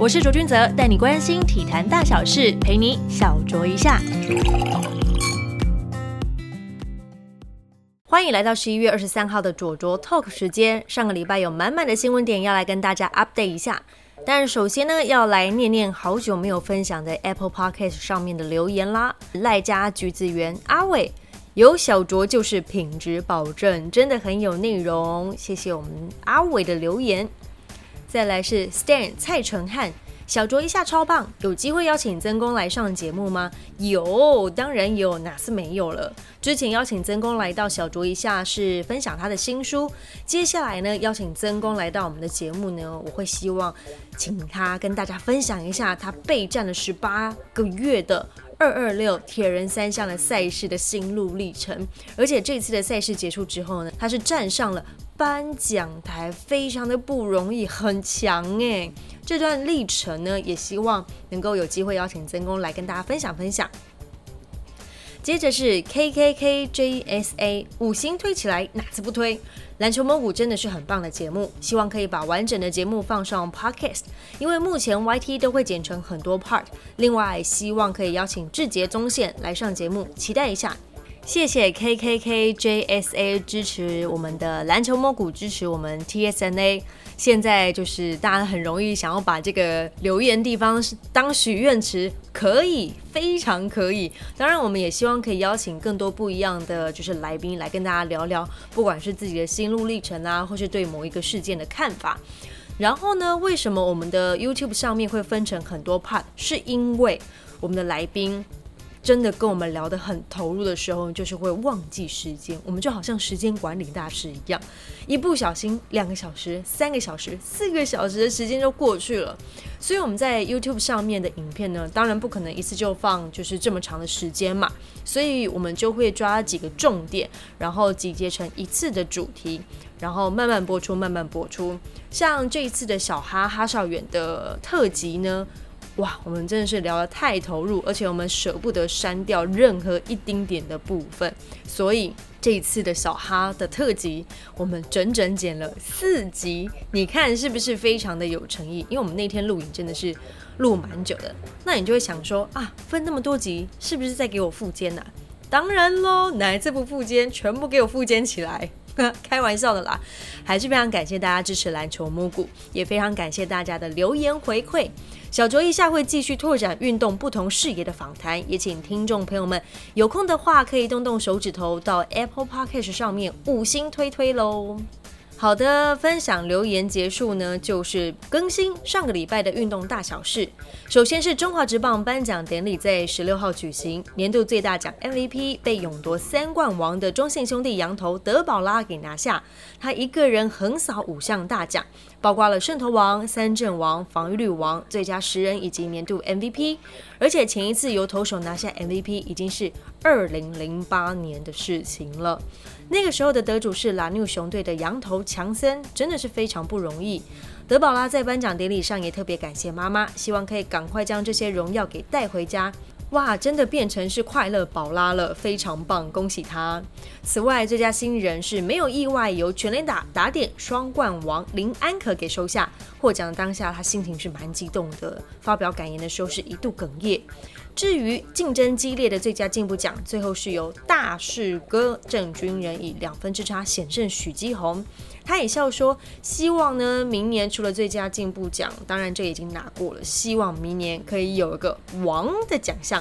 我是卓君泽，带你关心体坛大小事，陪你小酌一下。欢迎来到十一月二十三号的卓卓 Talk 时间。上个礼拜有满满的新闻点要来跟大家 update 一下，但首先呢，要来念念好久没有分享在 Apple Podcast 上面的留言啦。赖家橘子园阿伟有小卓就是品质保证，真的很有内容，谢谢我们阿伟的留言。再来是 Stan 蔡淳汉。小酌一下超棒，有机会邀请曾公来上节目吗？有，当然有，哪次没有了？之前邀请曾公来到小酌一下是分享他的新书，接下来呢邀请曾公来到我们的节目呢，我会希望请他跟大家分享一下他备战了十八个月的二二六铁人三项的赛事的心路历程，而且这次的赛事结束之后呢，他是站上了颁奖台，非常的不容易，很强哎。这段历程呢，也希望能够有机会邀请曾公来跟大家分享分享。接着是 K K K J S A 五星推起来，哪次不推？篮球蘑菇真的是很棒的节目，希望可以把完整的节目放上 Podcast，因为目前 Y T 都会剪成很多 part。另外，希望可以邀请志杰宗宪来上节目，期待一下。谢谢 K K K J S A 支持我们的篮球摸骨，支持我们 T S N A。现在就是大家很容易想要把这个留言地方当许愿池，可以，非常可以。当然，我们也希望可以邀请更多不一样的就是来宾来跟大家聊聊，不管是自己的心路历程啊，或是对某一个事件的看法。然后呢，为什么我们的 YouTube 上面会分成很多 part？是因为我们的来宾。真的跟我们聊得很投入的时候，就是会忘记时间。我们就好像时间管理大师一样，一不小心两个小时、三个小时、四个小时的时间就过去了。所以我们在 YouTube 上面的影片呢，当然不可能一次就放就是这么长的时间嘛。所以我们就会抓几个重点，然后集结成一次的主题，然后慢慢播出，慢慢播出。像这一次的小哈哈少远的特辑呢。哇，我们真的是聊得太投入，而且我们舍不得删掉任何一丁点的部分，所以这一次的小哈的特辑，我们整整剪了四集，你看是不是非常的有诚意？因为我们那天录影真的是录蛮久的，那你就会想说啊，分那么多集，是不是在给我复监呢？当然喽，哪一次不复监，全部给我复监起来。开玩笑的啦，还是非常感谢大家支持篮球蘑菇，也非常感谢大家的留言回馈。小卓一下会继续拓展运动不同视野的访谈，也请听众朋友们有空的话可以动动手指头到 Apple Podcast 上面五星推推喽。好的，分享留言结束呢，就是更新上个礼拜的运动大小事。首先是中华职棒颁奖典礼在十六号举行，年度最大奖 MVP 被勇夺三冠王的中信兄弟羊头德保拉给拿下，他一个人横扫五项大奖，包括了胜投王、三阵王、防御率王、最佳十人以及年度 MVP。而且前一次由投手拿下 MVP 已经是二零零八年的事情了。那个时候的得主是蓝牛熊队的羊头强森，真的是非常不容易。德宝拉在颁奖典礼上也特别感谢妈妈，希望可以赶快将这些荣耀给带回家。哇，真的变成是快乐宝拉了，非常棒，恭喜他！此外，最佳新人是没有意外由全垒打打点双冠王林安可给收下。获奖当下，他心情是蛮激动的，发表感言的时候是一度哽咽。至于竞争激烈的最佳进步奖，最后是由大势哥郑军人以两分之差险胜许基宏。他也笑说，希望呢明年除了最佳进步奖，当然这已经拿过了，希望明年可以有一个王的奖项。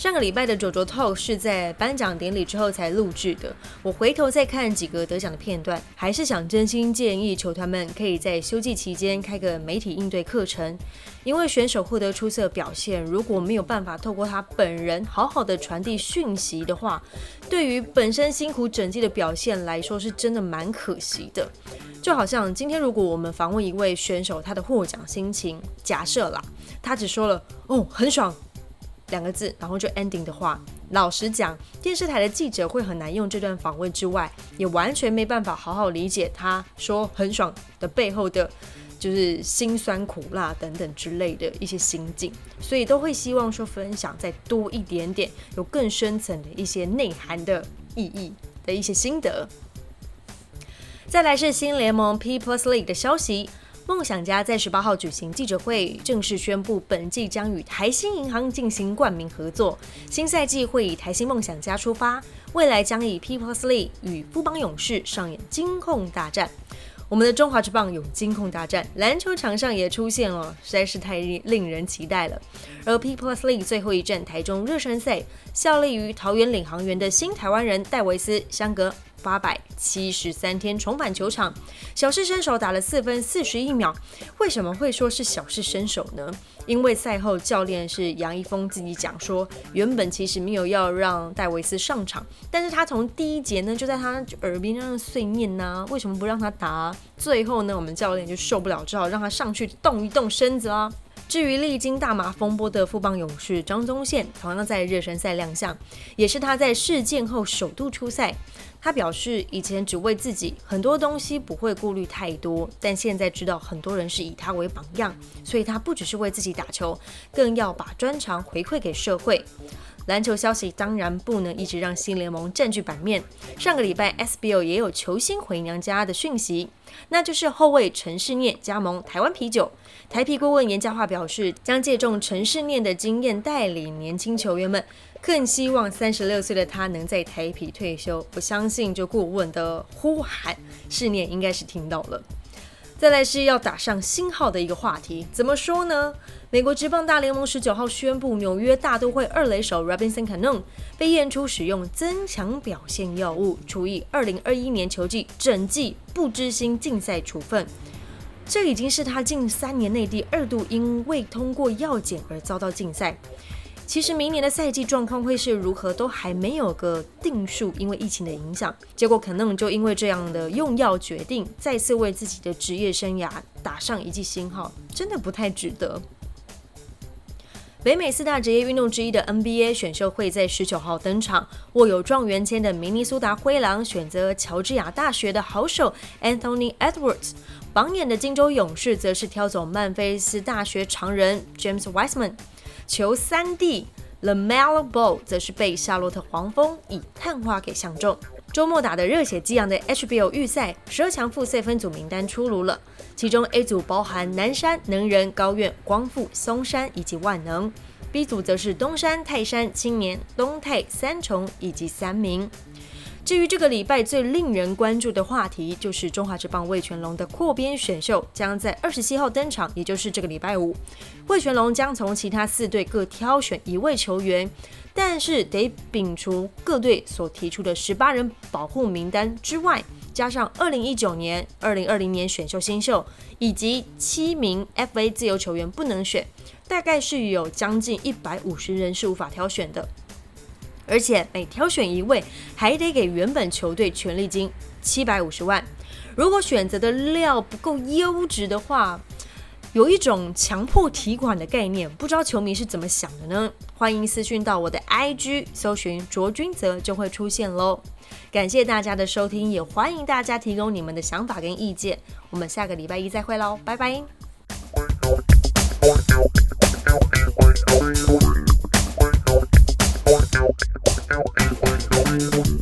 上个礼拜的卓卓 talk 是在颁奖典礼之后才录制的。我回头再看几个得奖的片段，还是想真心建议球团们可以在休季期间开个媒体应对课程，因为选手获得出色表现，如果没有办法透过他本人好好的传递讯息的话，对于本身辛苦整季的表现来说，是真的蛮可惜的。就好像今天如果我们访问一位选手，他的获奖心情，假设啦，他只说了哦很爽。两个字，然后就 ending 的话，老实讲，电视台的记者会很难用这段访问之外，也完全没办法好好理解他说很爽的背后的，就是辛酸苦辣等等之类的一些心境，所以都会希望说分享再多一点点，有更深层的一些内涵的意义的一些心得。再来是新联盟 P Plus League 的消息。梦想家在十八号举行记者会，正式宣布本季将与台新银行进行冠名合作。新赛季会以台新梦想家出发，未来将以 People's League 与富邦勇士上演金控大战。我们的中华之棒有金控大战，篮球场上也出现了，实在是太令人期待了。而 People's League 最后一站台中热身赛，效力于桃园领航员的新台湾人戴维斯相隔。八百七十三天重返球场，小试身手打了四分四十一秒。为什么会说是小试身手呢？因为赛后教练是杨一峰自己讲说，原本其实没有要让戴维斯上场，但是他从第一节呢就在他耳边让碎念呐，为什么不让他打？最后呢，我们教练就受不了，只好让他上去动一动身子啊。至于历经大麻风波的富邦勇士张宗宪，同样在热身赛亮相，也是他在事件后首度出赛。他表示，以前只为自己，很多东西不会顾虑太多，但现在知道很多人是以他为榜样，所以他不只是为自己打球，更要把专长回馈给社会。篮球消息当然不能一直让新联盟占据版面。上个礼拜 SBO 也有球星回娘家的讯息，那就是后卫陈世念加盟台湾啤酒。台啤顾问严家化表示，将借重陈世念的经验带领年轻球员们。更希望三十六岁的他能在台皮退休。我相信，就顾问的呼喊，世念应该是听到了。再来是要打上新号的一个话题，怎么说呢？美国职棒大联盟十九号宣布，纽约大都会二垒手 Robinson Cano 被验出使用增强表现药物，处以二零二一年球季整季不知心禁赛处分。这已经是他近三年内第二度因未通过药检而遭到禁赛。其实明年的赛季状况会是如何，都还没有个定数，因为疫情的影响。结果可能就因为这样的用药决定，再次为自己的职业生涯打上一记星号，真的不太值得。北美四大职业运动之一的 NBA 选秀会在十九号登场，握有状元签的明尼苏达灰狼选择乔治亚大学的好手 Anthony Edwards，榜眼的金州勇士则是挑走曼菲斯大学常人 James Wiseman。球三弟 Lamelo Ball 则是被夏洛特黄蜂以探花给相中。周末打得热血激昂的 HBO 预赛，十二强复赛分组名单出炉了。其中 A 组包含南山、能人、高院、光复、松山以及万能；B 组则是东山、泰山、青年、东泰、三重以及三明。至于这个礼拜最令人关注的话题，就是中华职棒魏全龙的扩编选秀将在二十七号登场，也就是这个礼拜五。魏全龙将从其他四队各挑选一位球员，但是得摒除各队所提出的十八人保护名单之外，加上二零一九年、二零二零年选秀新秀以及七名 FA 自由球员不能选，大概是有将近一百五十人是无法挑选的。而且每挑选一位，还得给原本球队权利金七百五十万。如果选择的料不够优质的话，有一种强迫提款的概念，不知道球迷是怎么想的呢？欢迎私讯到我的 IG，搜寻卓君泽就会出现喽。感谢大家的收听，也欢迎大家提供你们的想法跟意见。我们下个礼拜一再会喽，拜拜。Thank you.